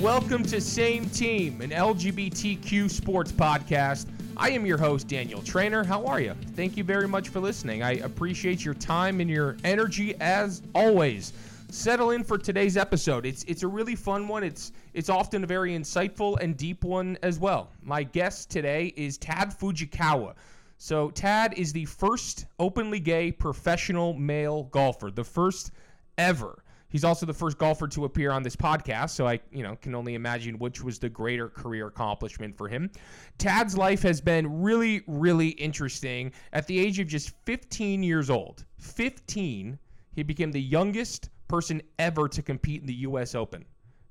Welcome to Same Team, an LGBTQ sports podcast. I am your host, Daniel Triner. How are you? Thank you very much for listening. I appreciate your time and your energy as always. Settle in for today's episode. It's it's a really fun one. It's it's often a very insightful and deep one as well. My guest today is Tad Fujikawa. So Tad is the first openly gay professional male golfer, the first ever. He's also the first golfer to appear on this podcast, so I, you know, can only imagine which was the greater career accomplishment for him. Tad's life has been really, really interesting. At the age of just 15 years old, 15, he became the youngest person ever to compete in the U.S. Open.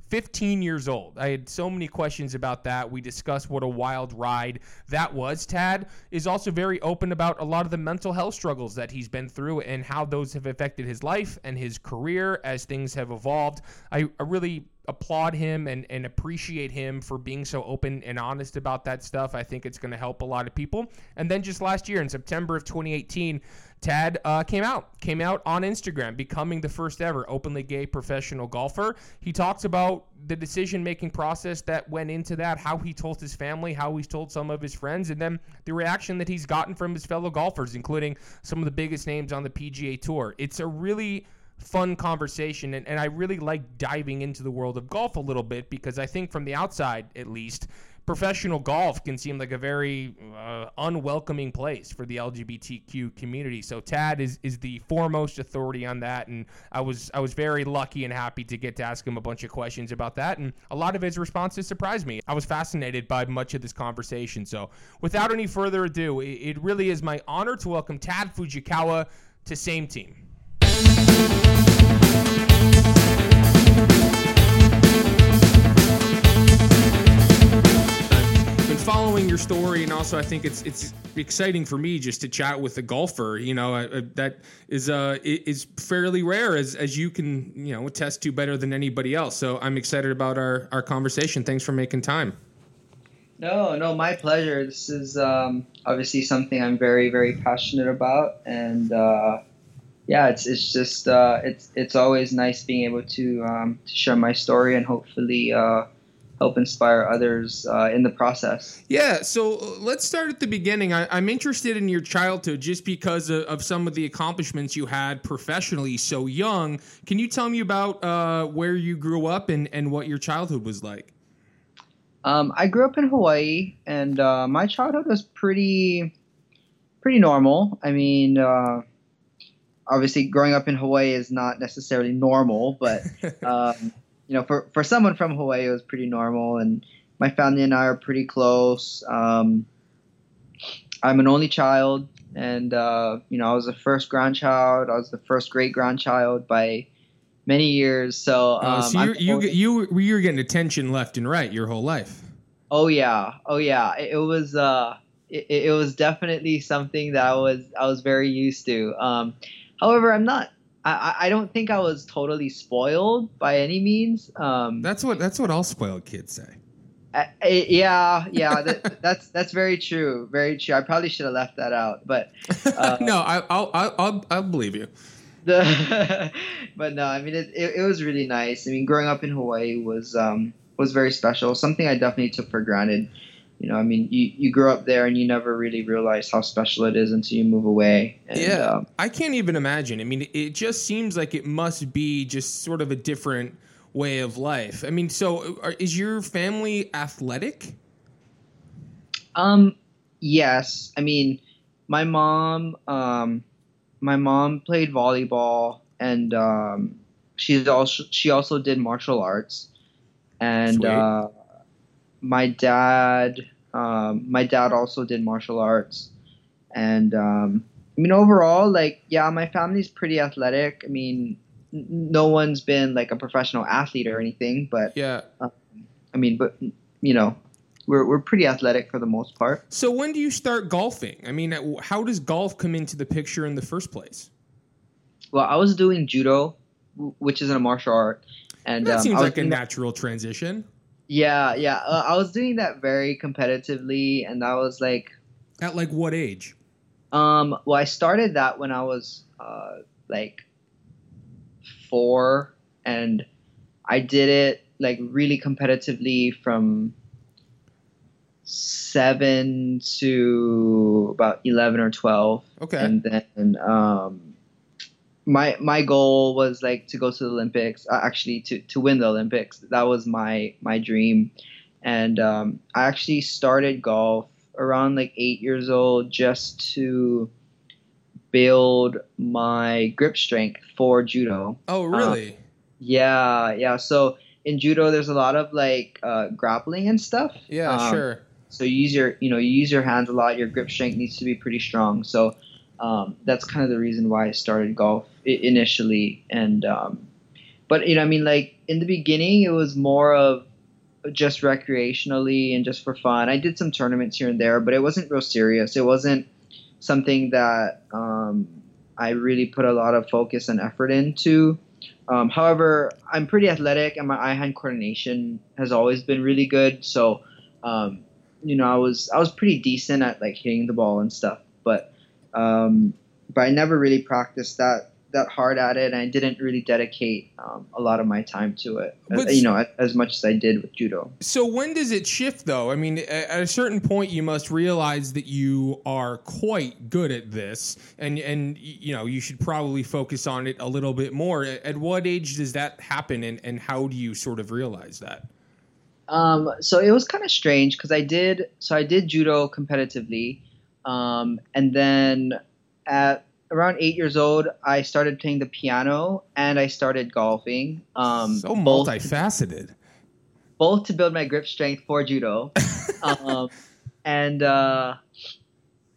15 years old. I had so many questions about that. We discussed what a wild ride that was. Tad is also very open about a lot of the mental health struggles that he's been through and how those have affected his life and his career as things have evolved. I, I really applaud him and, and appreciate him for being so open and honest about that stuff. I think it's going to help a lot of people. And then just last year in September of 2018, Tad uh, came out, came out on Instagram, becoming the first ever openly gay professional golfer. He talks about the decision making process that went into that, how he told his family, how he's told some of his friends, and then the reaction that he's gotten from his fellow golfers, including some of the biggest names on the PGA Tour. It's a really fun conversation and, and I really like diving into the world of golf a little bit because I think from the outside at least professional golf can seem like a very uh, unwelcoming place for the LGBTQ community. So Tad is is the foremost authority on that, and I was I was very lucky and happy to get to ask him a bunch of questions about that, and a lot of his responses surprised me. I was fascinated by much of this conversation. So without any further ado, it, it really is my honor to welcome Tad Fujikawa to Same Team. Following your story, and also I think it's it's exciting for me just to chat with a golfer. You know, uh, that is uh is fairly rare, as as you can you know attest to better than anybody else. So I'm excited about our our conversation. Thanks for making time. No, no, my pleasure. This is um, obviously something I'm very, very passionate about, and uh, yeah, it's it's just uh, it's it's always nice being able to um, to share my story and hopefully uh, help inspire others uh, in the process. Yeah, so uh, let's start at the beginning. I, am interested in your childhood just because of, of, some of the accomplishments you had professionally so young. Can you tell me about uh, where you grew up and, and what your childhood was like? Um, I grew up in Hawaii, and uh, my childhood was pretty pretty normal. I mean, uh, obviously, growing up in Hawaii is not necessarily normal, but um, you know, for for someone from Hawaii, it was pretty normal, and my family and I are pretty close. Um, I'm an only child, and uh, you know, I was the first grandchild. I was the first great grandchild by many years. So, um, uh, so you you you were getting attention left and right your whole life. Oh yeah, oh yeah. It, it was uh, it, it, was definitely something that I was I was very used to. Um, however, I'm not I, I don't think I was totally spoiled by any means. Um, that's what that's what all spoiled kids say. I, I, yeah, yeah, that, that's that's very true, very true. I probably should have left that out, but uh, no, I, will I'll I'll I'll believe you. The, but no, I mean it, it, it. was really nice. I mean, growing up in Hawaii was um was very special. Something I definitely took for granted you know, I mean, you, you grow up there and you never really realize how special it is until you move away. And, yeah, um, I can't even imagine. I mean, it just seems like it must be just sort of a different way of life. I mean, so are, is your family athletic? Um, yes. I mean, my mom, um, my mom played volleyball, and um, she's also she also did martial arts, and uh, my dad, um, my dad also did martial arts, and um, I mean overall, like yeah, my family's pretty athletic. I mean, n- no one's been like a professional athlete or anything, but yeah, um, I mean, but you know, we're we're pretty athletic for the most part. So when do you start golfing? I mean, how does golf come into the picture in the first place? Well, I was doing judo, which is a martial art, and that um, seems like a natural transition. Yeah, yeah. Uh, I was doing that very competitively, and that was like. At like what age? Um. Well, I started that when I was uh like four, and I did it like really competitively from seven to about eleven or twelve. Okay. And then um, my my goal was like to go to the Olympics. Uh, actually, to to win the Olympics. That was my my dream. And um, I actually started golf around like eight years old just to build my grip strength for judo. Oh, really? Yeah, yeah. So in judo, there's a lot of like uh, grappling and stuff. yeah, um, sure. So you use your, you know, you use your hands a lot. Your grip strength needs to be pretty strong. So um, that's kind of the reason why I started golf initially. And um, but you know, I mean, like in the beginning, it was more of just recreationally and just for fun. I did some tournaments here and there, but it wasn't real serious. It wasn't something that um, I really put a lot of focus and effort into. Um, however, I'm pretty athletic, and my eye-hand coordination has always been really good. So, um, you know, I was I was pretty decent at like hitting the ball and stuff, but um, but I never really practiced that that hard at it, and I didn't really dedicate um, a lot of my time to it. But- as, you know, as, as much as I did with judo. So when does it shift though? I mean, at a certain point you must realize that you are quite good at this and and you know, you should probably focus on it a little bit more. At at what age does that happen and and how do you sort of realize that? Um, so it was kind of strange because I did so I did judo competitively, um, and then at around eight years old I started playing the piano and I started golfing. Um, so both, multifaceted. both to build my grip strength for judo, um, and uh,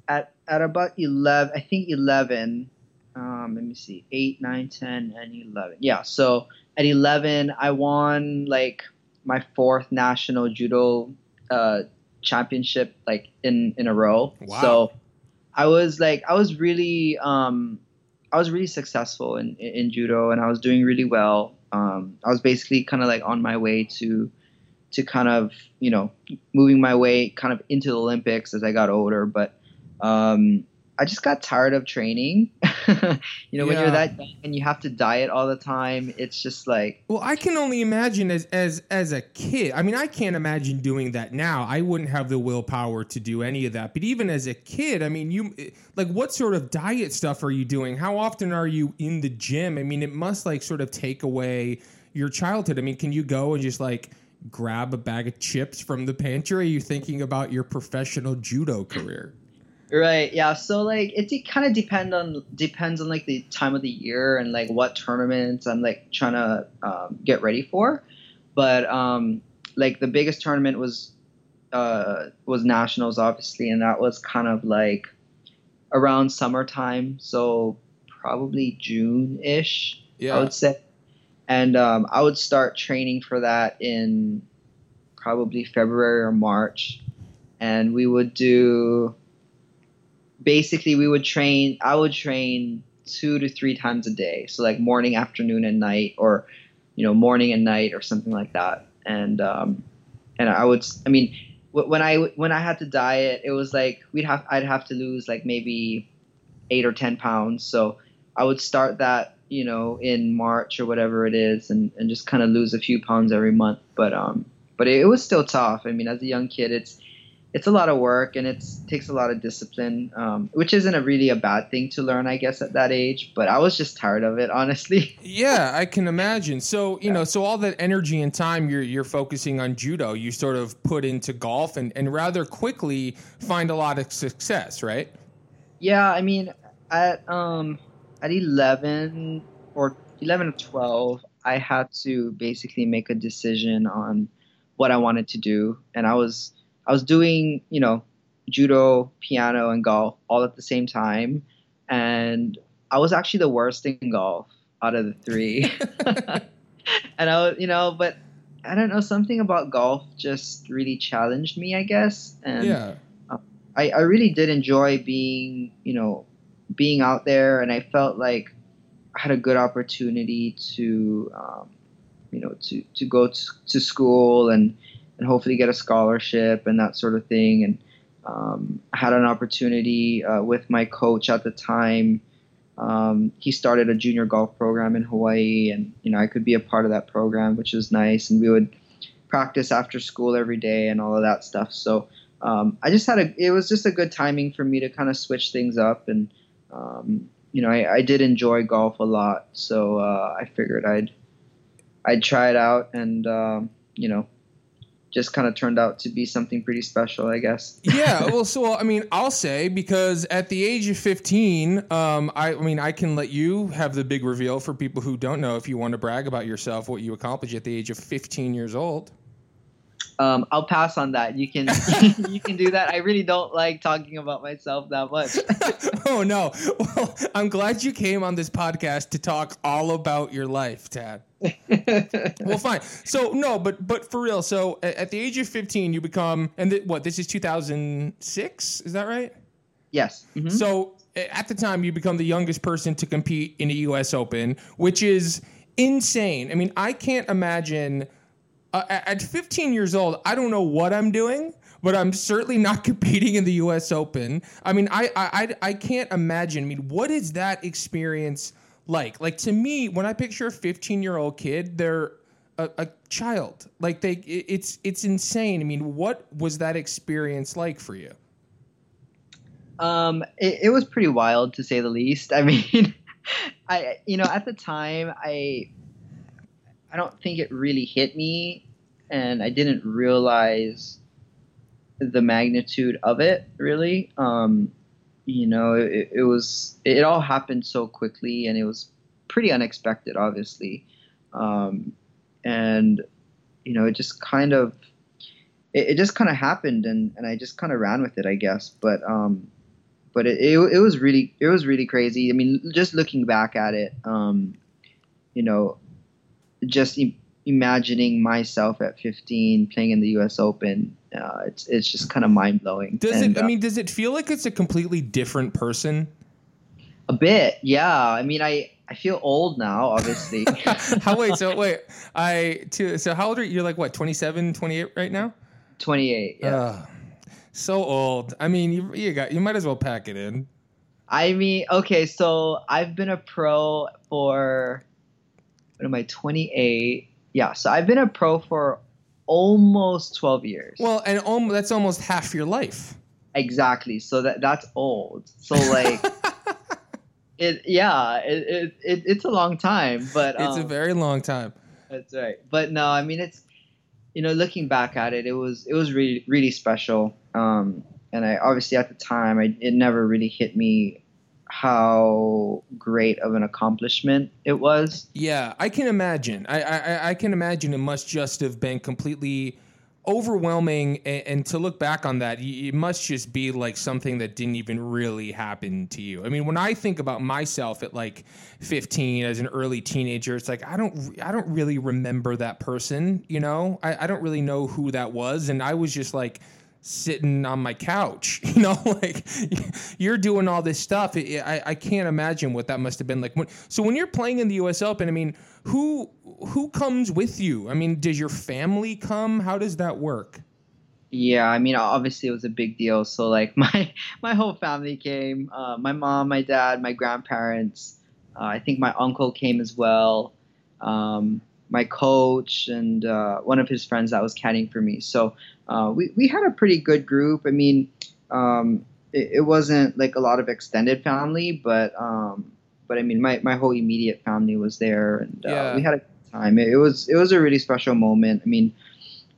at at about eleven, I think eleven. Um, let me see, eight, nine, ten, and eleven. Yeah, so at eleven, I won like my fourth national judo uh, championship, like in in a row. Wow. So I was like, I was really, um, I was really successful in, in, in judo, and I was doing really well. Um, I was basically kind of like on my way to to kind of you know moving my way kind of into the Olympics as I got older, but um, I just got tired of training. you know, when you're that young and you have to diet all the time, it's just like Well, I can only imagine as as as a kid. I mean, I can't imagine doing that now. I wouldn't have the willpower to do any of that. But even as a kid, I mean, you eh, like what sort of diet stuff are you doing? How often are you in the gym? I mean, it must like sort of take away your childhood. I mean, can you go and just like grab a bag of chips from the pantry? Are you thinking about your professional judo career? Right. Yeah. So like it de- kind of depend on depends on like the time of the year and like what tournaments I'm like trying to um, get ready for. But um, like the biggest tournament was uh, was nationals obviously, and that was kind of like around summertime. So probably June ish. Yeah. I would say. And um, I would start training for that in probably February or March. And we would do basically, we would train, I would train two to three times a day. So, like morning, afternoon, and night, or, you know, morning and night, or something like that. And, um, and I would, I mean, when I when I had to diet, it was like we'd have I'd have to lose like maybe eight or ten pounds. So I would start that you know in March or whatever it is, and, and just kind of lose a few pounds every month. But um, but it, it was still tough. I mean, as a young kid, it's it's a lot of work and it takes a lot of discipline, um, which isn't a really a bad thing to learn, I guess, at that age. But I was just tired of it, honestly. Yeah, I can imagine. So you know, so all that energy and time you're you're focusing on judo, you sort of put into golf, and and rather quickly find a lot of success, right? Yeah, I mean, at um at eleven or eleven or twelve, I had to basically make a decision on what I wanted to do, and I was I was doing you know judo, piano, and golf all at the same time, and I was actually the worst in golf out of the three, and I was you know, but I don't know something about golf just really challenged me, I guess, and. yeah. I, I really did enjoy being, you know, being out there, and I felt like I had a good opportunity to, um, you know, to, to go to, to school and, and hopefully get a scholarship and that sort of thing. And um, had an opportunity uh, with my coach at the time um, he started a junior golf program in Hawaii, and you know I could be a part of that program, which was nice. And we would practice after school every day and all of that stuff. So um, I just had a it was just a good timing for me to kind of switch things up, and um, you know I, I, did enjoy golf a lot, so uh, I figured I'd I'd try it out, and um, you know just kind of turned out to be something pretty special, I guess. yeah, well, so I mean, I'll say because at the age of 15, um, I, I, mean, I can let you have the big reveal for people who don't know if you want to brag about yourself, what you accomplished at the age of 15 years old. Um, I'll pass on that. You can you can do that. I really don't like talking about myself that much. oh no. Well, I'm glad you came on this podcast to talk all about your life, Tad. Well, fine. So no, but but for real. So at, the age of 15, you become and th- what? This is 2006. Is that right? Yes. Mm-hmm. So at the time, you become the youngest person to compete in a U.S. Open, which is insane. I mean, I can't imagine uh, at 15 years old, I don't know what I'm doing, but I'm certainly not competing in the U.S. Open. I mean, I I I can't imagine. I mean, what is that experience like? Like to me, when I picture a 15 year old kid, they're a, a, child. Like they, it's it's insane. I mean, what was that experience like for you? Um, it, it was pretty wild to say the least. I mean, I you know at the time I I don't think it really hit me, and I didn't realize the magnitude of it really. Um, you know, it, it, was it all happened so quickly, and it was pretty unexpected, obviously, um, and you know, it just kind of it, it just kind of happened, and, and I just kind of ran with it, I guess. But um, but it, it, it was really it was really crazy. I mean, just looking back at it, um, you know, just I- imagining myself at 15 playing in the U.S. Open, uh, it's it's just kind of mind blowing. Does and, it? I uh, mean, does it feel like it's a completely different person? A bit, yeah. I mean, I I feel old now, obviously. how wait? So wait, I too. So how old are you? You're like what, 27, 28 right now? 28. Yeah. Uh, so old. I mean, you you got you might as well pack it in. I mean, okay, so I've been a pro for what am I, 28? Yeah, so I've been a pro for almost 12 years. Well, and om- that's almost half your life. Exactly. So that that's old. So like it yeah, it, it, it, it's a long time, but It's um, a very long time. That's right. But no, I mean it's you know, looking back at it, it was it was really really special. Um and I obviously at the time I it never really hit me how great of an accomplishment it was. Yeah, I can imagine. I I, I can imagine it must just have been completely overwhelming and, and, to look back on that it must just be like something that didn't even really happen to you i mean when i think about myself at like 15 as an early teenager it's like i don't i don't really remember that person you know i, I don't really know who that was and i was just like sitting on my couch. You know, like you're doing all this stuff. I, I can't imagine what that must have been like. So when you're playing in the U.S. Open, I mean, who who comes with you? I mean, does your family come? How does that work? Yeah, I mean, obviously it was a big deal. So like my my whole family came. Uh, my mom, my dad, my grandparents. Uh, I think my uncle came as well. Um, my coach and uh, one of his friends that was caddying for me. So uh, we, we had a pretty good group. I mean, um, it, it, wasn't like a lot of extended family, but um, but I mean, my, my whole immediate family was there, and uh, yeah. we had a good time. It, it, was it was a really special moment. I mean,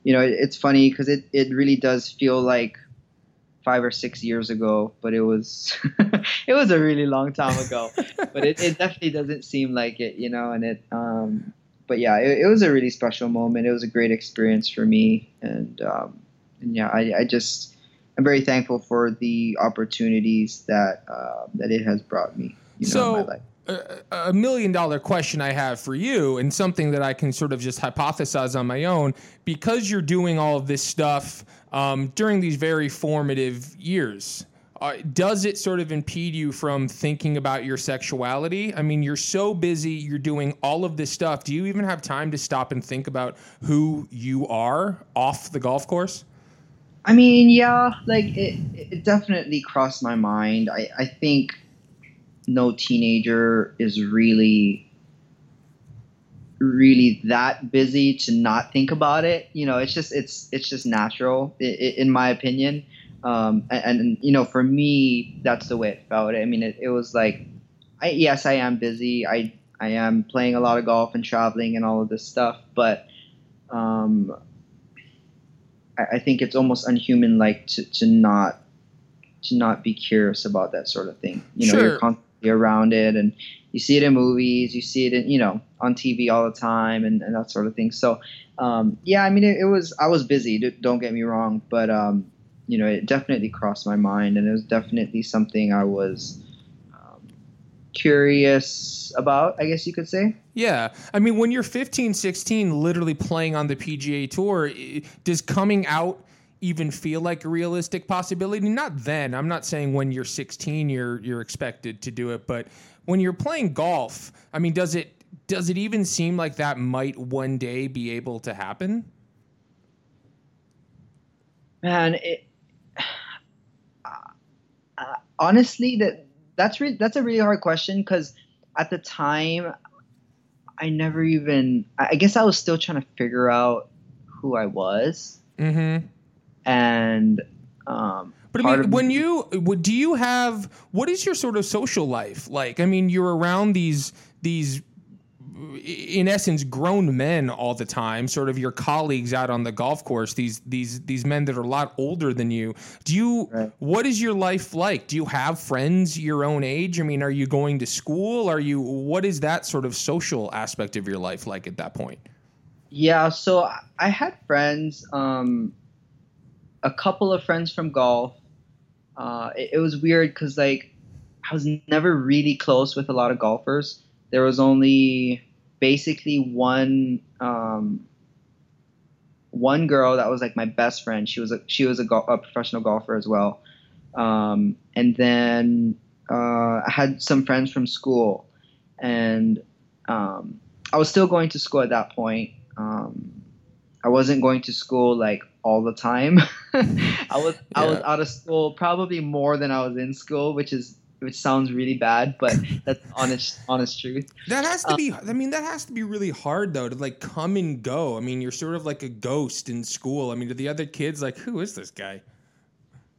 you know, it, it's funny because it, it really does feel like five or six years ago, but it was it was a really long time ago. but it, it definitely doesn't seem like it, you know, and it um, but yeah, it, it, was a really special moment. It was a great experience for me, and um, and yeah, I, I, just I'm very thankful for the opportunities that uh, that it has brought me. You know, so, in my life. A, a million dollar question I have for you, and something that I can sort of just hypothesize on my own, because you're doing all of this stuff um, during these very formative years uh, does it sort of impede you from thinking about your sexuality? I mean, you're so busy, you're doing all of this stuff. Do you even have time to stop and think about who you are off the golf course? I mean, yeah, like it, it definitely crossed my mind. I, I think, no teenager is really really that busy to not think about it you know it's just it's it's just natural in my opinion um, and, and, you know for me that's the way it felt i mean it, it was like I, yes i am busy i i am playing a lot of golf and traveling and all of this stuff but um, I, I think it's almost unhuman like to, to not to not be curious about that sort of thing you know sure. you're constantly around it and you see it in movies, you see it in you know on TV all the time, and, and that sort of thing. So um, yeah, I mean it, it, was I was busy. Don't get me wrong, but um, you know it definitely crossed my mind, and it was definitely something I was um, curious about. I guess you could say. Yeah. I mean, when you're 15, 16, literally playing on the PGA Tour, does coming out even feel like a realistic possibility? Not then. I'm not saying when you're 16 you're you're expected to do it, but when you're playing golf, I mean, does it does it even seem like that might one day be able to happen? Man, it, honestly, that that's re- that's a really hard question because at the time, I never even. I guess I was still trying to figure out who I was. Mm-hmm. And um, but I mean, when you do you have what is your sort of social life like? I mean, you're around these these in essence grown men all the time sort of your colleagues out on the golf course these these these men that are a lot older than you. Do you right. what is your life like? Do you have friends your own age? I mean are you going to school? Are you what is that sort of social aspect of your life like at that point? Yeah so i had friends um a couple of friends from golf. Uh, it, it was weird because like I was never really close with a lot of golfers. There was only basically one um, one girl that was like my best friend. She was a she was a, go- a professional golfer as well. Um, and then uh, I had some friends from school, and um, I was still going to school at that point. Um, I wasn't going to school like all the time. I was yeah. I was out of school probably more than I was in school, which is which sounds really bad, but that's honest honest truth. That has to um, be I mean that has to be really hard though to like come and go. I mean, you're sort of like a ghost in school. I mean, to the other kids like who is this guy?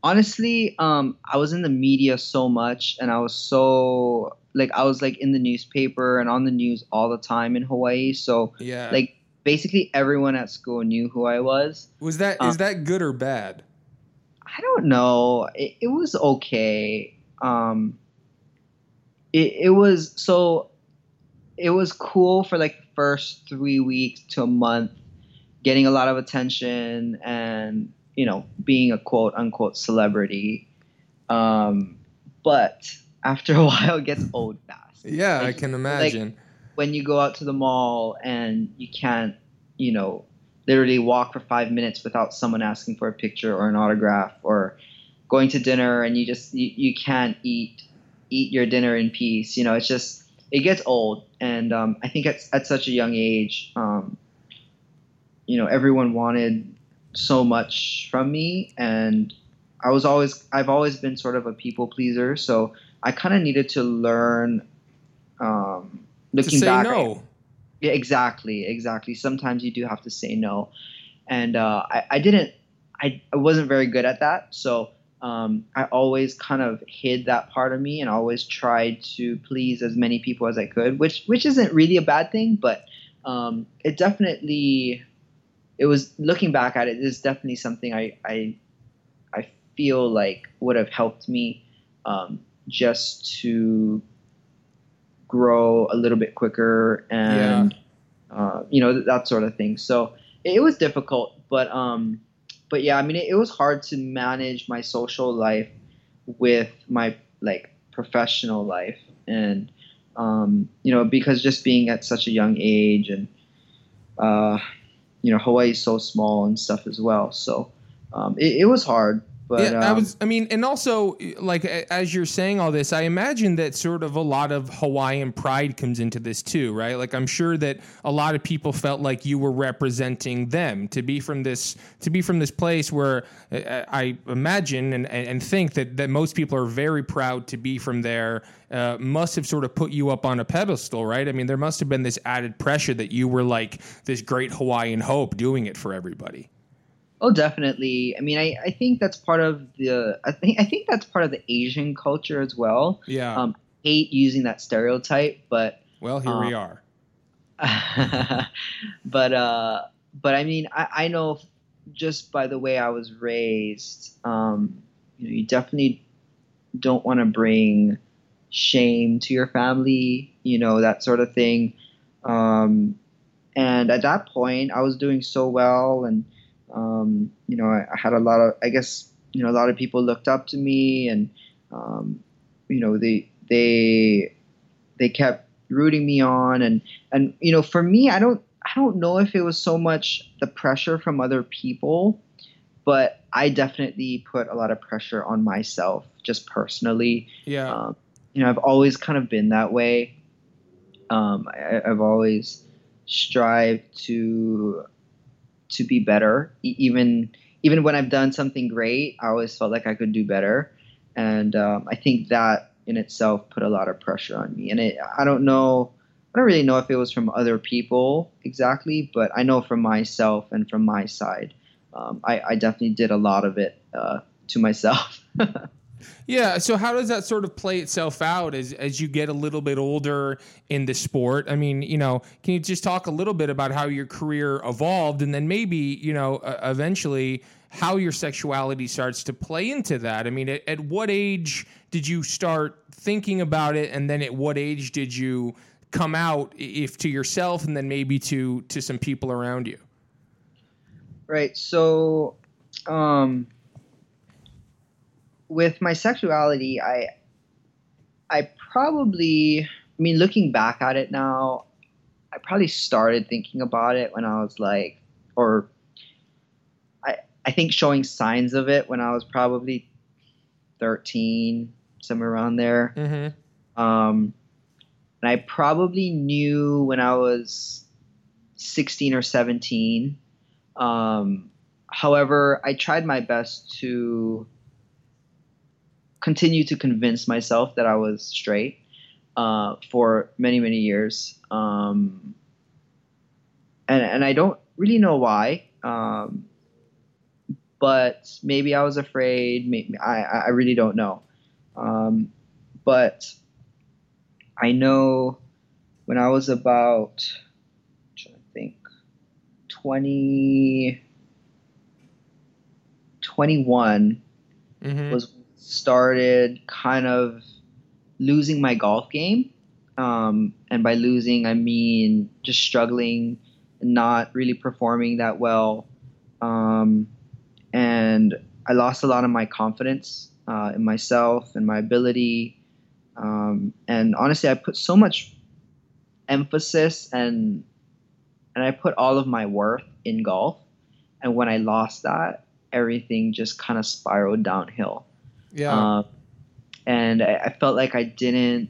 Honestly, um I was in the media so much and I was so like I was like in the newspaper and on the news all the time in Hawaii. So yeah. like basically everyone at school knew who I was. Was that um, is that good or bad? I don't know. It, it was okay. Um, it it was so. It was cool for like the first three weeks to a month, getting a lot of attention and you know being a quote unquote celebrity. Um, but after a while, it gets old fast. Yeah, like, I can imagine. Like, when you go out to the mall and you can't, you know, literally walk for five minutes without someone asking for a picture or an autograph or going to dinner and you just you, you can't eat eat your dinner in peace you know it's just it gets old and um, i think at, at such a young age um, you know everyone wanted so much from me and i was always i've always been sort of a people pleaser so i kind of needed to learn um, looking to say back, no. yeah, exactly, exactly. Sometimes you do have to say no, and uh, I, I didn't. I, I wasn't very good at that, so um, I always kind of hid that part of me and always tried to please as many people as I could, which which isn't really a bad thing, but um, it definitely it was looking back at it is definitely something I I I feel like would have helped me um, just to grow a little bit quicker and yeah. uh, you know that sort of thing. So it, it was difficult, but um, but yeah, I mean it, it, was hard to manage my social life with my like professional life, and um, you know because just being at such a young age and uh, you know Hawaii is so small and stuff as well, so um, it, it was hard. But yeah, I um, was. I mean, and also, like as you're saying all this, I imagine that sort of a lot of Hawaiian pride comes into this too, right? Like I'm sure that a lot of people felt like you were representing them to be from this to be from this place where uh, I imagine and, and think that that most people are very proud to be from there. Uh, must have sort of put you up on a pedestal, right? I mean, there must have been this added pressure that you were like this great Hawaiian hope doing it for everybody. Oh, definitely. I mean, I, I think that's part of the. I think I think that's part of the Asian culture as well. Yeah. Um, hate using that stereotype, but well, here we um, are. but uh, but I mean, I, I know just by the way I was raised, um, you know, you definitely don't want to bring shame to your family, you know, that sort of thing. Um, and at that point, I was doing so well, and um, you know, I, I had a lot of, I guess, you know, a lot of people looked up to me, and um, you know, they they they kept rooting me on, and and you know, for me, I don't I don't know if it was so much the pressure from other people, but I definitely put a lot of pressure on myself, just personally. Yeah. Um, you know, I've always kind of been that way. Um, I, I've always strived to to be better, even even when I've done something great. I always felt like I could do better, and um, I think that in itself put a lot of pressure on me. And it, I don't know, I don't really know if it was from other people exactly, but I know from myself and from my side, um, I, I definitely did a lot of it uh, to myself. Yeah. So how does that sort of play itself out as as you get a little bit older in the sport? I mean, you know, can you just talk a little bit about how your career evolved, and then maybe you know, uh, eventually how your sexuality starts to play into that? I mean, at, at what age did you start thinking about it, and then at what age did you come out, if to yourself, and then maybe to to some people around you? Right. So, um, with my sexuality, I, I probably, I mean, looking back at it now, I probably started thinking about it when I was like, or I, I think showing signs of it when I was probably 13, somewhere around there. Mm-hmm. Um, and I probably knew when I was 16 or 17. Um, however, I tried my best to continue to convince myself that I was straight uh, for many, many years. Um, and, and I don't really know why. Um, but maybe I was afraid. Maybe, I, I really don't know. Um, but I know when I was about, to think, 20, 21 Mm-hmm. was started kind of losing my golf game. Um, and by losing, I mean just struggling, not really performing that well. Um, and I lost a lot of my confidence uh, in myself and my ability. Um, and honestly, I put so much emphasis and and I put all of my worth in golf. And when I lost that, everything just kind of spiraled downhill. Yeah. Um, and I, I felt like I didn't.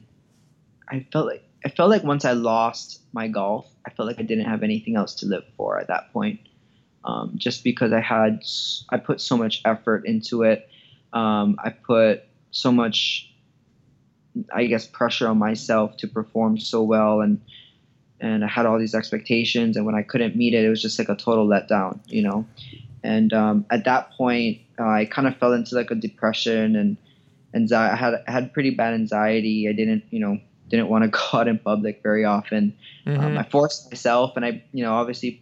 I felt like I felt like once I lost my golf, I felt like I didn't have anything else to live for at that point. Um, just because I had, I put so much effort into it. Um, I put so much, I guess, pressure on myself to perform so well, and and I had all these expectations, and when I couldn't meet it, it was just like a total letdown, you know. And um, at that point, uh, I kind of fell into like a depression and anxiety. I had I had pretty bad anxiety. I didn't, you know, didn't want to go out in public very often. Mhm. Um, I forced myself, and I, you know, obviously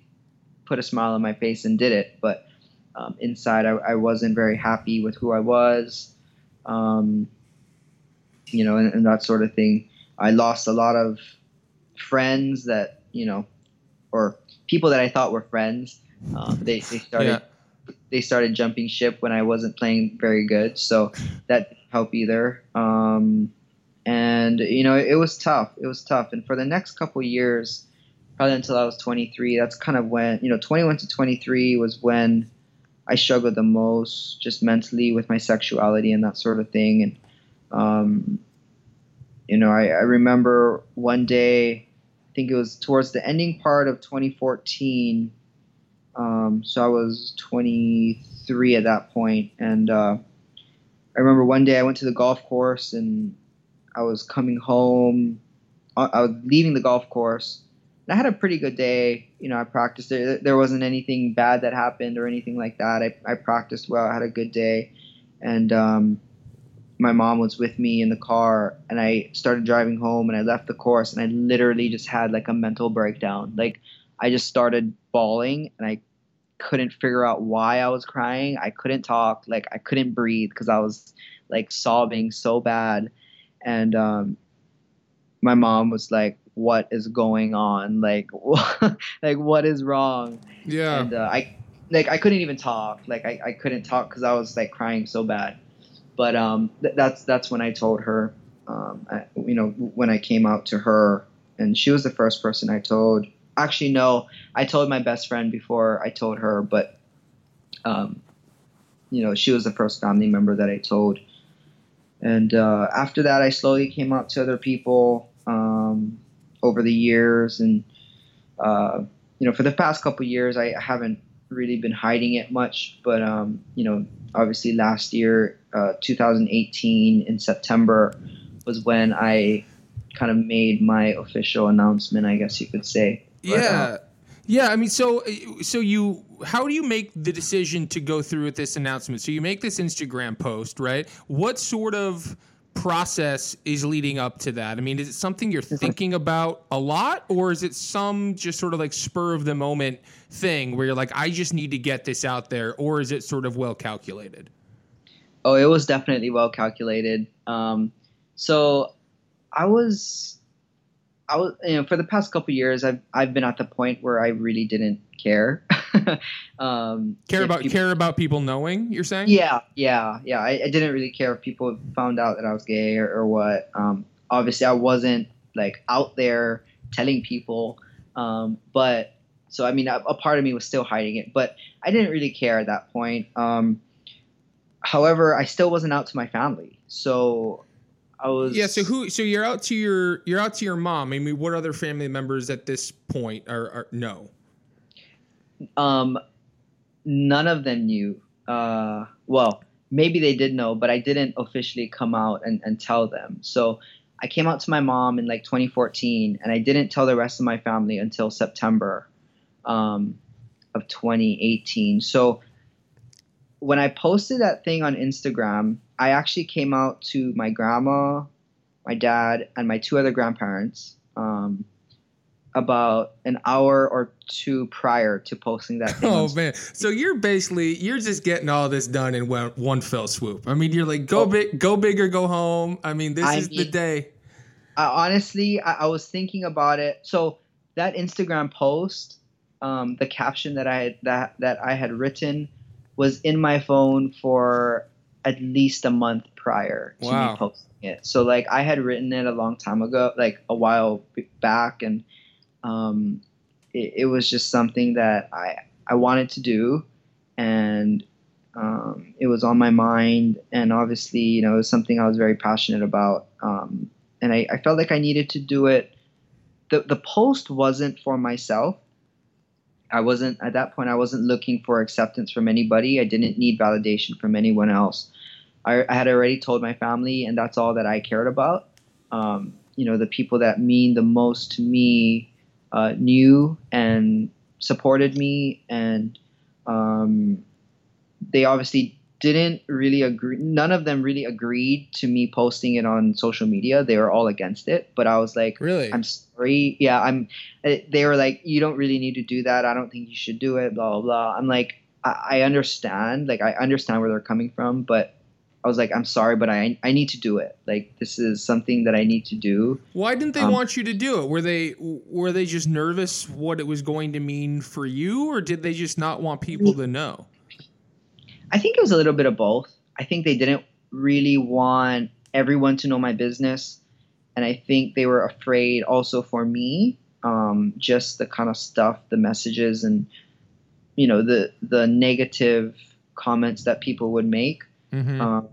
put a smile on my face and did it. But um, inside, I, I wasn't very happy with who I was, um, you know, and, and that sort of thing. I lost a lot of friends that, you know, or people that I thought were friends. Um, they they started yeah. They started jumping ship when I wasn't playing very good, so that didn't help either. Um, and you know, it was tough. It was tough. And for the next couple years, probably until I was 23, that's kind of when you know, 21 to 23 was when I struggled the most, just mentally with my sexuality and that sort of thing. And um, you know, I, I remember one day, I think it was towards the ending part of 2014. Um, so I was 23 at that point, and uh, I remember one day I went to the golf course and I was coming home. I was leaving the golf course. And I had a pretty good day. You know, I practiced. There, there wasn't anything bad that happened or anything like that. I, I practiced well. I had a good day, and um, my mom was with me in the car and I started driving home and I left the course and I literally just had like a mental breakdown. Like I just started bawling and I couldn't figure out why I was crying. I couldn't talk, like I couldn't breathe because I was like sobbing so bad. And um, my mom was like, "What is going on? Like, like what is wrong?" Yeah. And uh, I like I couldn't even talk. Like I, I couldn't talk because I was like crying so bad. But um, th- that's that's when I told her, um, I, you know, when I came out to her, and she was the first person I told. Actually, no, I told my best friend before I told her, but um, you know, she was the first family member that I told. And uh, after that, I slowly came out to other people um, over the years, and uh, you know, for the past couple years, I haven't really been hiding it much. But um, you know, obviously last year, uh, 2018 in September, was when I kind of made my official announcement. I guess you could say. Yeah. Uh, yeah, I mean, so so you how do you make the decision to go through with this announcement? So you make this Instagram post, right? What sort of process is leading up to that? I mean, is it something you're thinking about a lot, or is it some just sort of like spur of the moment thing where you're like, I just need to get this out there, or is it sort of well calculated? Oh, it was definitely well calculated. Um, so I was, I was, you know, for the past couple years, I've I've been at the point where I really didn't care. um, care about people, care about people knowing. You're saying? Yeah, yeah, yeah. I, I, didn't really care if people found out that I was gay or, or what. Um, obviously, I wasn't like out there telling people, um, but so I mean, a, a, part of me was still hiding it, but I didn't really care at that point. Um, however, I still wasn't out to my family, so I was. Yeah. So who? So you're out to your you're out to your mom. I mean, what other family members at this point are, are no? Um, none of them knew. Uh, well, maybe they did know, but I didn't officially come out and, and tell them. So I came out to my mom in like 2014, and I didn't tell the rest of my family until September um, of 2018. So when I posted that thing on Instagram, I actually came out to my grandma, my dad, and my two other grandparents. Um, about an hour or two prior to posting that thing. Oh man! So you're basically you're just getting all this done in one, one fell swoop. I mean, you're like go oh. big, go big or go home. I mean, this I is mean, the day. I, honestly, I, I, was thinking about it. So that Instagram post, um, the caption that I had, that that I had written, was in my phone for at least a month prior to wow. me posting it. So like I had written it a long time ago, like a while back, and um, it, it, was just something that I I wanted to do, and um, it was on my mind. And obviously, you know, it was something I was very passionate about, um, and I, I felt like I needed to do it. The the post wasn't for myself. I wasn't at that point. I wasn't looking for acceptance from anybody. I didn't need validation from anyone else. I, I had already told my family, and that's all that I cared about. Um, you know, the people that mean the most to me uh, knew and supported me, and um, they obviously didn't really agree. None of them really agreed to me posting it on social media. They were all against it. But I was like, really, I'm sorry. Yeah, I'm. Eh, they were like, you don't really need to do that. I don't think you should do it. Blah blah blah. I'm like, I, I understand. Like, I understand where they're coming from, but I was like, I'm sorry, but I I need to do it. Like this is something that I need to do. Why didn't they um, want you to do it? Were they were they just nervous what it was going to mean for you, or did they just not want people to know? I think it was a little bit of both. I think they didn't really want everyone to know my business, and I think they were afraid also for me, um, just the kind of stuff, the messages, and you know the the negative comments that people would make. Mhm. Um,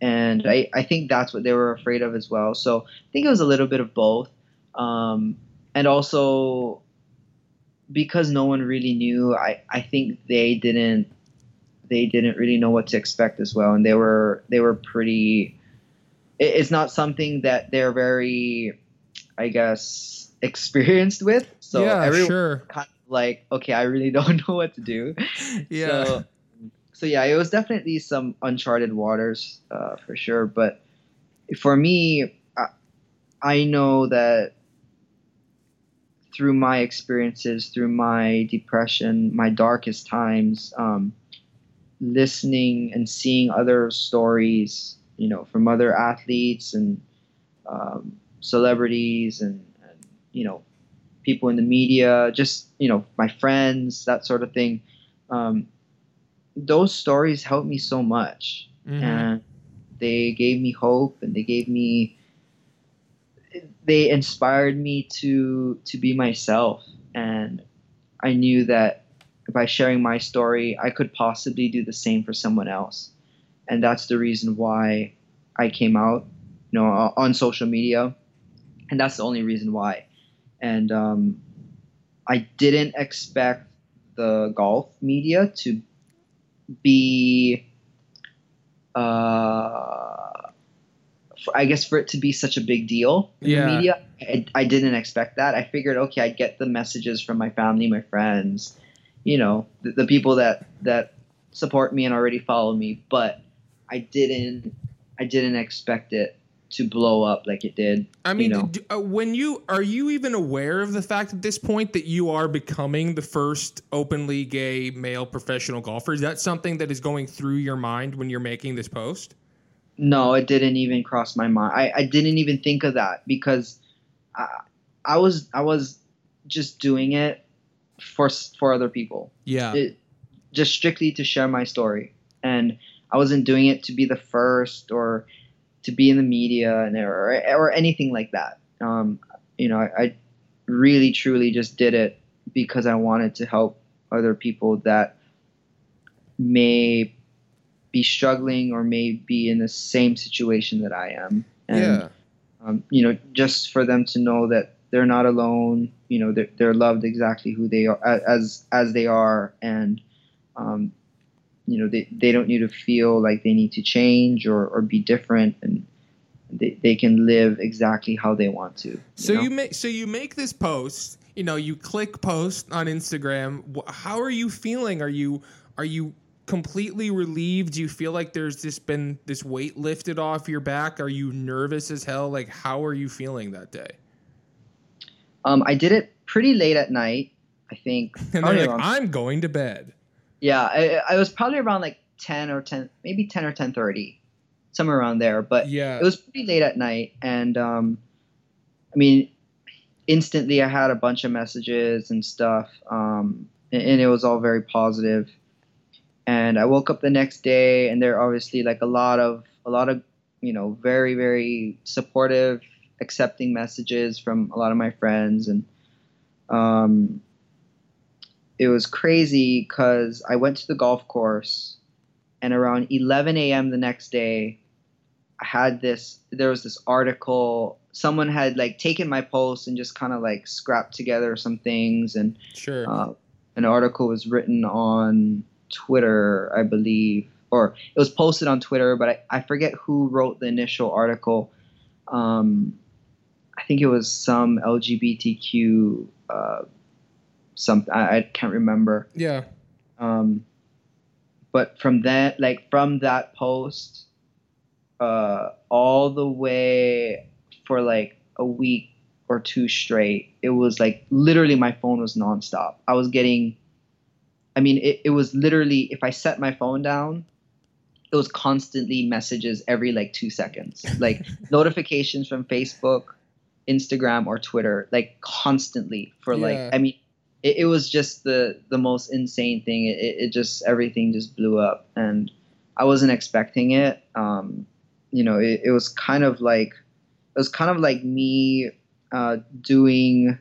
and I, I think that's what they were afraid of as well. So I think it was a little bit of both. Um, and also because no one really knew, I, I think they didn't they didn't really know what to expect as well. And they were they were pretty it- it's not something that they're very I guess experienced with. So yeah, everyone sure. kind of like, okay, I really don't know what to do. Yeah. So, so yeah, it was definitely some uncharted waters uh, for sure. But for me, I, I know that through my experiences, through my depression, my darkest times, um, listening and seeing other stories, you know, from other athletes and um, celebrities and, and you know people in the media, just you know my friends, that sort of thing. Um, those stories helped me so much, Mhm. and they gave me hope, and they gave me, they inspired me to to be myself, and I knew that by sharing my story, I could possibly do the same for someone else, and that's the reason why I came out, you know, on social media, and that's the only reason why and um, I didn't expect the golf media to be, uh, I guess, for it to be such a big deal in Yeah. the media. I, I didn't expect that. I figured, okay, I'd get the messages from my family, my friends, you know, the, the people that that support me and already follow me, but I didn't. I didn't expect it to blow up like it did. I mean, you know. d- uh, when you are you even aware of the fact at this point that you are becoming the first openly gay male professional golfer? Is that something that is going through your mind when you're making this post? No, it didn't even cross my mind. I, I didn't even think of that because I, I was I was just doing it for for other people. Yeah. It, just strictly to share my story, and I wasn't doing it to be the first or to be in the media and or or anything like that. Um, you know, I, I really truly just did it because I wanted to help other people that may be struggling or may be in the same situation that I am. And, yeah. um, you know, just for them to know that they're not alone. You know, they're, they're loved exactly who they are as as they are, and um, you know, they, they don't need to feel like they need to change or, or be different, and they, they can live exactly how they want to. You So know? you make so you make this post. You know, you click post on Instagram. How are you feeling? Are you are you completely relieved? Do you feel like there's just been this weight lifted off your back? Are you nervous as hell? Like, how are you feeling that day? Um, I did it pretty late at night. I think. And they're like, around- I'm going to bed. Yeah, I, I was probably around like ten or ten, maybe ten or ten thirty, somewhere around there. But Yeah. it was pretty late at night, and um, I mean, instantly I had a bunch of messages and stuff, um, and, and it was all very positive. And I woke up the next day, and there are obviously like a lot of a lot of you know very very supportive, accepting messages from a lot of my friends, and um, it was crazy because I went to the golf course, and around 11 a.m. the next day, I had this. There was this article. Someone had like taken my post and just kind of like scrapped together some things, and Sure. uh, an article was written on Twitter, I believe, or it was posted on Twitter, but I, I forget who wrote the initial article. Um, I think it was some LGBTQ uh, something. I, I can't remember. yeah. Um, but from that, like from that post, uh, all the way for like a week or two straight, it was like literally my phone was nonstop. I was getting, I mean, it, it was literally if I set my phone down, it was constantly messages every like two seconds, like notifications from Facebook, Instagram, or Twitter, like constantly for like, I mean, it, it was just the the most insane thing. It, it, just everything just blew up, and I wasn't expecting it. Um, you know, it, it was kind of like it was kind of like me uh, doing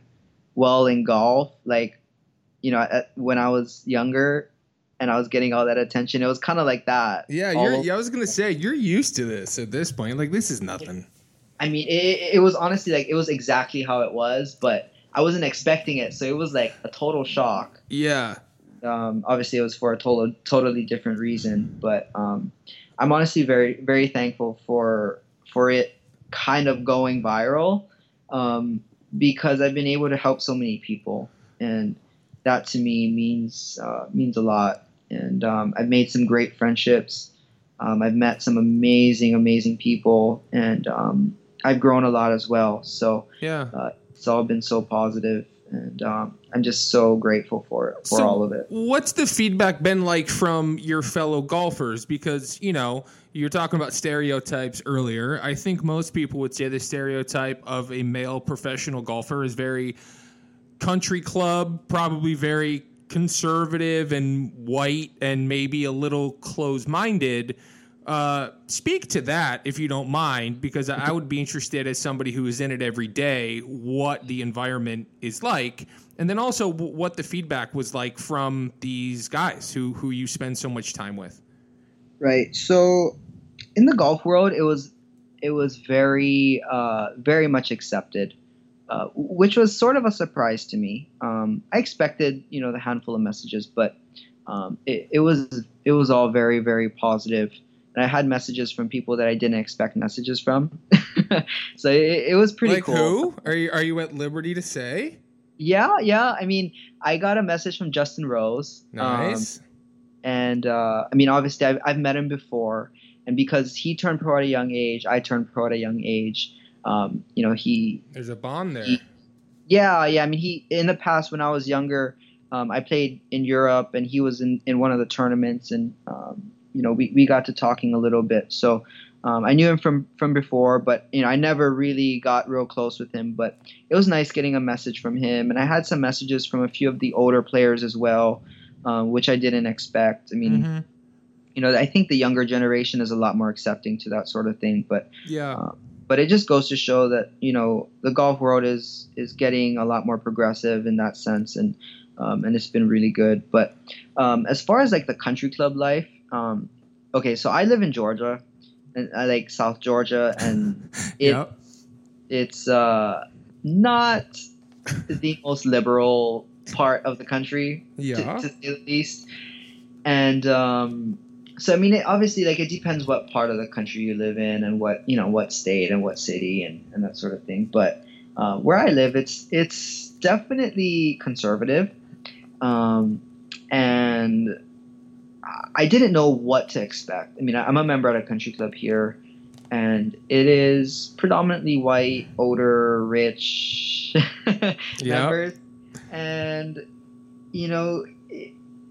well in golf. Like, you know, at, when I was younger, and I was getting all that attention. It was kind of like that. Yeah, yeah, I was gonna say you're used to this at this point. Like this is nothing. I mean, it, it was honestly like it was exactly how it was, but I wasn't expecting it, so it was like a total shock. Yeah, Um, obviously, it was for a total, totally different reason, but um, I'm honestly very, very thankful for for it kind of going viral um, because I've been able to help so many people, and that to me means uh, means a lot. And um, I've made some great friendships. Um, I've met some amazing, amazing people, and um, I've grown a lot as well. So yeah. it's all been so positive, and um, I'm just so grateful for it, for So- all of it. What's the feedback been like from your fellow golfers? Because, you know, you're talking about stereotypes earlier. I think most people would say the stereotype of a male professional golfer is very country club, probably very conservative and white and maybe a little closed minded. Uh, speak to that if you don't mind, because I would be interested as somebody who is in it every day, what the environment is like, and then also what the feedback was like from these guys who who you spend so much time with. Right. So, in the golf world, it was it was very uh, very much accepted, uh, which was sort of a surprise to me. Um, I expected you know the handful of messages, but um, it, it was it was all very very positive. And I had messages from people that I didn't expect messages from, so it, it was pretty like cool. who are you? Are you at liberty to say? Yeah, yeah. I mean, I got a message from Justin Rose. um, Nice. and uh, I mean, obviously, I've, I've met him before, and because he turned pro at a young age, I turned pro at a young age. Um, you know, he, There's a bond there. he- yeah, yeah. I mean, he in the past when I was younger, um, I played in Europe, and he was in, in one of the tournaments, and um, you know, we, we got to talking a little bit. So um, I knew him from from before, but you know, I never really got real close with him. But it was nice getting a message from him, and I had some messages from a few of the older players as well, um, which I didn't expect. I mean Mhm. you know, I think the younger generation is a lot more accepting to that sort of thing. But Yeah. but it just goes to show that you know the golf world is is getting a lot more progressive in that sense, and um, and it's been really good. But um, as far as like the country club life, um, okay, so I live in Georgia, and I like South Georgia, and it, Yep. it's uh, not the most liberal part of the country Yeah. to, to say the least. And um, so, I mean, it, obviously, like it depends what part of the country you live in, and what you know, what state and what city, and, and that sort of thing. But uh, where I live, it's it's definitely conservative, um, and I- didn't know what to expect. I mean, I'm a member at a country club here. And it is predominantly white, older, rich members, and you know,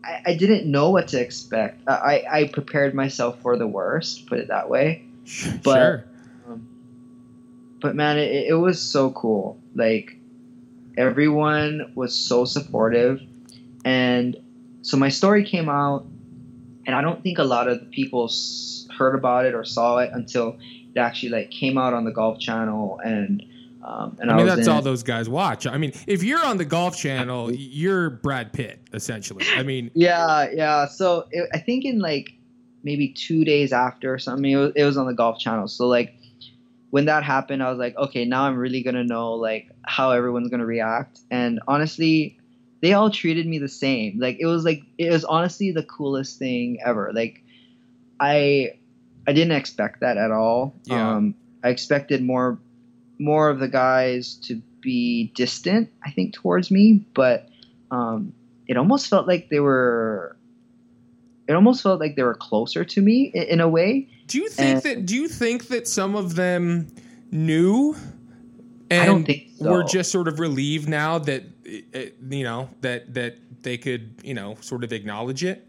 I, I didn't know what to expect. I, I prepared myself for the worst, put it that way. But- sure. Um, but man, it, it was so cool. Like everyone was so supportive, and so my story came out, and I don't think a lot of people heard about it or saw it until it actually like came out on the Golf Channel and. Um, and I, I mean, that's all it. those guys watch. I mean, if you're on the Golf Channel, you're Brad Pitt, essentially. I mean, Yeah, yeah. So it, I think in like maybe two days after or something, it was, it was on the Golf Channel. So like when that happened, I was like, okay, now I'm really gonna know like how everyone's gonna react. And honestly, they all treated me the same. Like it was like it was honestly the coolest thing ever. Like I I didn't expect that at all. Yeah. Um, I expected more more of the guys to be distant. I think towards me, but um, it almost felt like they were. It almost felt like they were closer to me in, in a way. do you think And- that? Do you think that some of them knew? And I don't think so. we're just sort of relieved now that uh, you know that that they could you know sort of acknowledge it.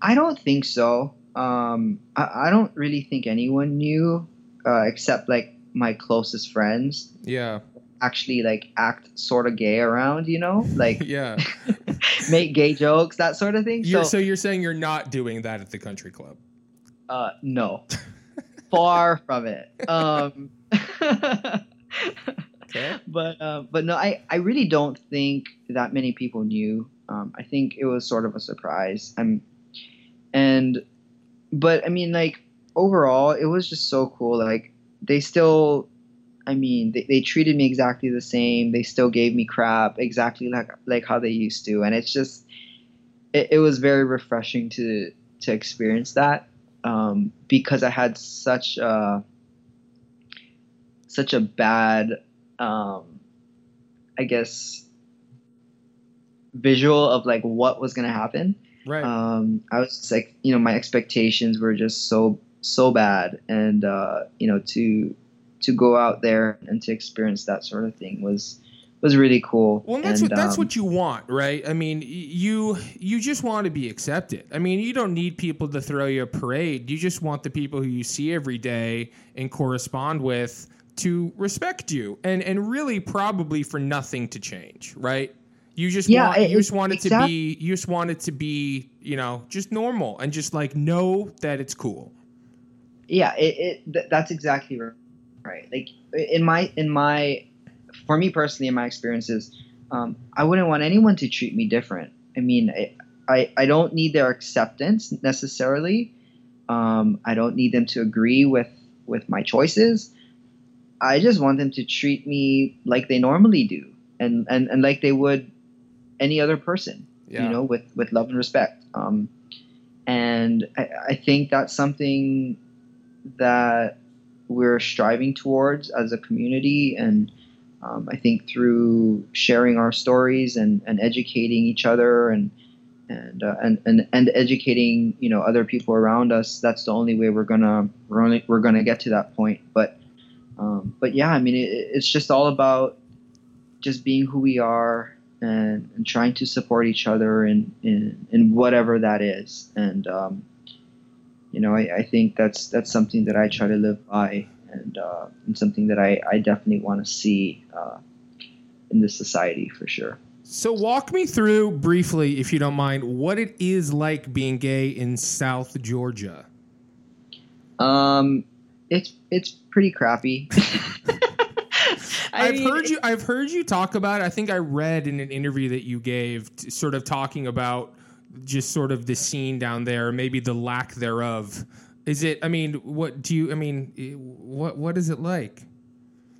I don't think so. Um, I, I don't really think anyone knew, uh, except like my closest friends. Yeah, Actually, like act sort of gay around, you know, like yeah. make gay jokes, that sort of thing. You're, so, so you're saying you're not doing that at the country club? uh, no, far from it. Um, But uh, but no, I, I really don't think that many people knew. Um, I think it was sort of a surprise. I'm and but I mean, like overall, it was just so cool. Like they still, I mean, they, they treated me exactly the same. They still gave me crap exactly like like how they used to, and it's just it, it was very refreshing to to experience that um, because I had such a such a bad, um, I guess, visual of like what was gonna happen. Right. Um, I was just like, you know, my expectations were just so so bad, and uh, you know, to to go out there and to experience that sort of thing was was really cool. Well, that's and, what that's um, what you want, right? I mean, you you just want to be accepted. I mean, you don't need people to throw you a parade. You just want the people who you see every day and correspond with to respect you, and and really probably for nothing to change, right? You just Yeah, want it- you just want it to be you just want it to be you know just normal and just like know that it's cool. yeah it, it th- that's exactly right like in my in my for me personally in my experiences um, i wouldn't want anyone to treat me different i mean i i, I don't need their acceptance necessarily um, i don't need them to agree with with my choices i just want them to treat me like they normally do and and, and like they would any other person Yeah. you know with with love and respect um, and I, I think that's something that we're striving towards as a community and um, i think through sharing our stories and, and educating each other and and, uh, and and and educating you know other people around us that's the only way we're gonna we're only we're gonna get to that point but um, but yeah i mean it, it's just all about just being who we are and, and trying to support each other in, in, in whatever that is and um, you know I, I think that's that's something that I try to live by and, uh, and something that I, I definitely want to see uh, in this society for sure So walk me through briefly, if you don't mind, what it is like being gay in South Georgia. um, it's it's pretty crappy I I've mean, heard you. I've heard you talk about. it. I think I read in an interview that you gave, t- sort of talking about just sort of the scene down there, maybe the lack thereof. Is it? I mean, what do you? I mean, eh, what what is it like?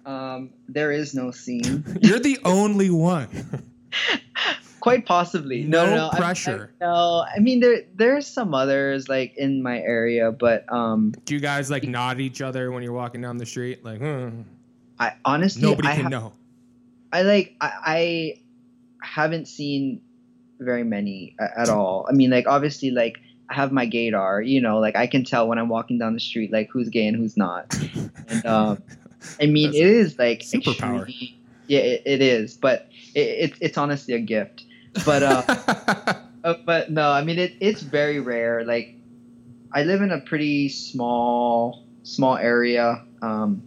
um, there is no scene You're the only one. Quite possibly. No, No no, no, I- pressure. I, no, I mean there there's some others like in my area, but um, do you guys like nod each other when you're walking down the street? Like, hmm, I honestly nobody I can ha- know. I like I, I haven't seen very many a- at all. I mean, like obviously, like I have my gaydar. You know, like I can tell when I'm walking down the street, like who's gay and who's not. And um, I mean, That's it is like superpower. extremely- Yeah, it, it is, but it, it, it's honestly a gift. But uh, Uh, but no, I mean it, it's very rare. Like I live in a pretty small small area, um,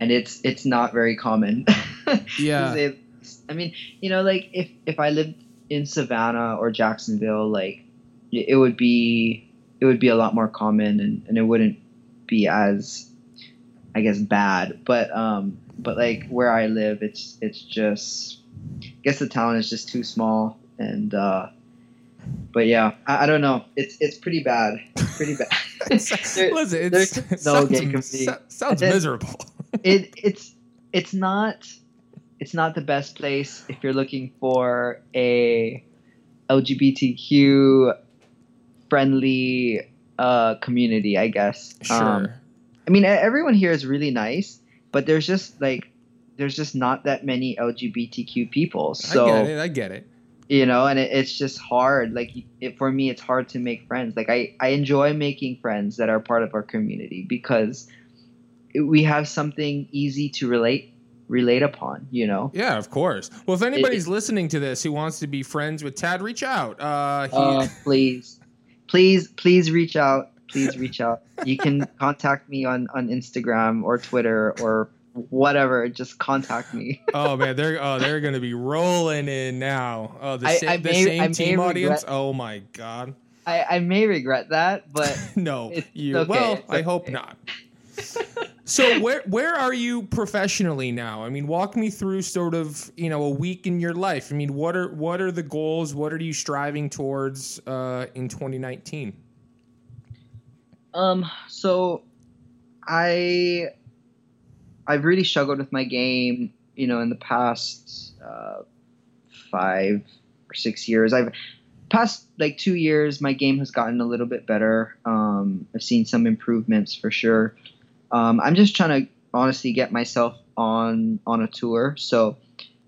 and it's it's not very common. yeah. least. I mean, you know, like if if I lived in Savannah or Jacksonville, like it it would be it would be a lot more common, and, and it wouldn't be as I guess bad. But um, but like where I live, it's it's just guess the town is just too small, and uh, but yeah, I, I don't know. It's it's pretty bad. It's pretty bad. There- Listen, it's, there's it no sounds, gay community. so- sounds And then- miserable. it it's it's not it's not the best place if you're looking for a LGBTQ friendly uh, community, I guess. Sure. Um, I mean, e- everyone here is really nice, but there's just like there's just not that many LGBTQ people. So I get it. I get it. you know and it, it's just hard like it, for me it's hard to make friends like I, I enjoy making friends that are part of our community because we have something easy to relate relate upon you know Yeah, of course. Well, if anybody's listening to this who wants to be friends with Tadd, reach out. Uh, he, uh, please please please reach out please reach out you can contact me on on instagram or twitter or whatever just contact me oh man, they're oh they're gonna be rolling in now. Oh, the, I- sa- I the may- same I may team audience. regret- Oh my god. i i may regret that but no, you. okay, well, it's I hope not. So where where are you professionally now? I mean, walk me through sort of you know a week in your life. I mean, what are what are the goals? What are you striving towards uh, in 2019? Um, so I I've really struggled with my game. You know, in the past uh, five or six years, I've past like two years, my game has gotten a little bit better. Um, I've seen some improvements for sure. Um, I'm just trying to honestly get myself on on a tour. So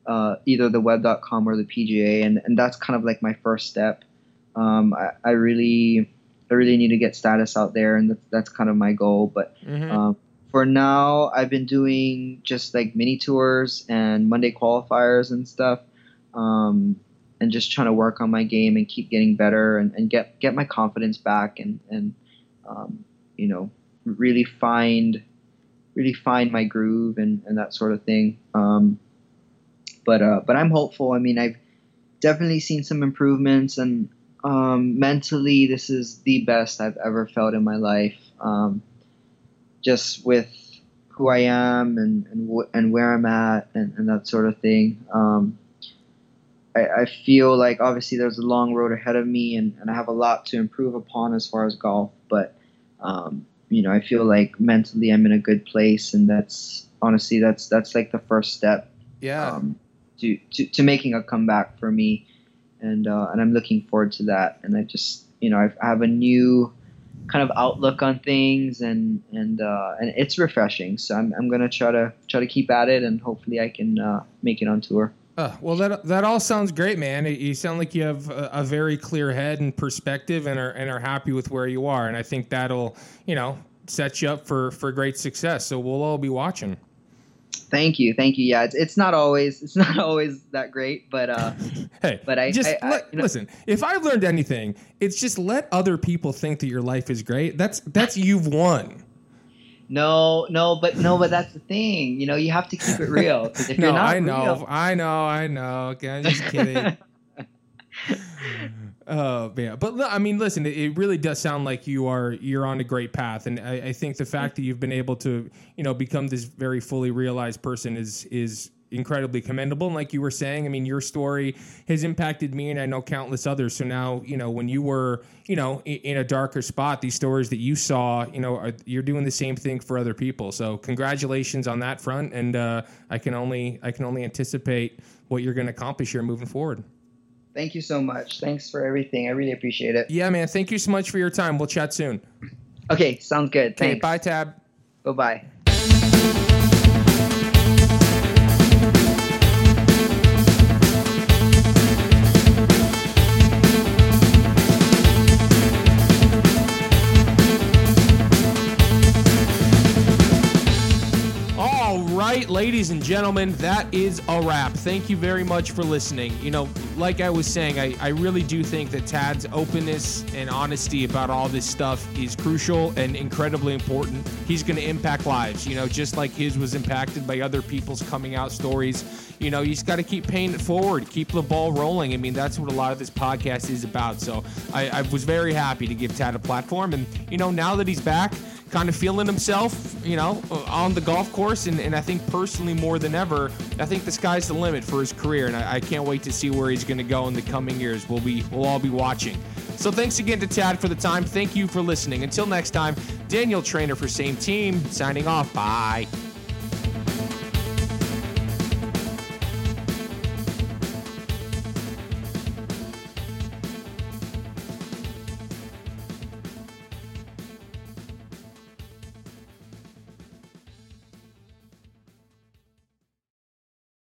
uh, either the web.com or the PGA, and, and that's kind of like my first step. Um, I, I really I really need to get status out there, and that's, that's kind of my goal. But Mhm. um, for now, I've been doing just like mini tours and Monday qualifiers and stuff, um, and just trying to work on my game and keep getting better and, and get get my confidence back and and um, you know really find really find my groove and, and that sort of thing. Um, but uh, but I'm hopeful. I mean, I've definitely seen some improvements, and um, mentally, this is the best I've ever felt in my life. Just with who I am and and, wh- and where I'm at and, and that sort of thing. Um, I, I feel like obviously there's a long road ahead of me, and, and I have a lot to improve upon as far as golf. But um, you know, I feel like mentally I'm in a good place, and that's honestly that's that's like the first step yeah. um, to, to to making a comeback for me, and uh, and I'm looking forward to that. And I just you know I've, I have a new kind of outlook on things, and and uh, and it's refreshing. So I'm I'm gonna try to try to keep at it, and hopefully I can uh, make it on tour. Uh, well, that that all sounds great, man. You sound like you have a, a very clear head and perspective, and are and are happy with where you are. And I think that'll, you know, set you up for for great success. So we'll all be watching. Thank you, thank you. Yeah, it's, it's not always it's not always that great, but uh, Hey, But I- just I- I- let- you know- listen. If I've learned anything, it's just let other people think that your life is great. That's that's you've won. no, no, but no, but that's the thing. You know, you have to keep it real if No, you're not I know, real, I know, I know. Okay, I'm just kidding. Oh yeah, but I mean, listen, it, it really does sound like you are you're on a great path, and I, I think the fact that you've been able to, you know, become this very fully realized person is is incredibly commendable. And like you were saying, I mean, your story has impacted me, and I know countless others. So now, you know, when you were, you know, in, in a darker spot, these stories that you saw, you know, are, you're doing the same thing for other people. So congratulations on that front, and uh, I can only I can only anticipate what you're going to accomplish here moving forward. Thank you so much. Thanks for everything. I really appreciate it. Yeah, man. Thank you so much for your time. We'll chat soon. Okay, sounds good. Okay, Thanks. bye, Tadd. Bye bye. Ladies and gentlemen, that is a wrap. Thank you very much for listening. You know, like I was saying, I, I really do think that Tadd's openness and honesty about all this stuff is crucial and incredibly important. He's going to impact lives, you know, just like his was impacted by other people's coming out stories. You know, you just got to keep paying it forward, keep the ball rolling. I mean, that's what a lot of this podcast is about. So I, I was very happy to give Tadd a platform. And, you know, now that he's back, kind of feeling himself, you know, on the golf course. And, and I think personally, more than ever, I think the sky's the limit for his career. And I, I can't wait to see where he's going to go in the coming years. We'll be, we'll all be watching. So thanks again to Tadd for the time. Thank you for listening. Until next time, Daniel Triner for Same Team, signing off. Bye.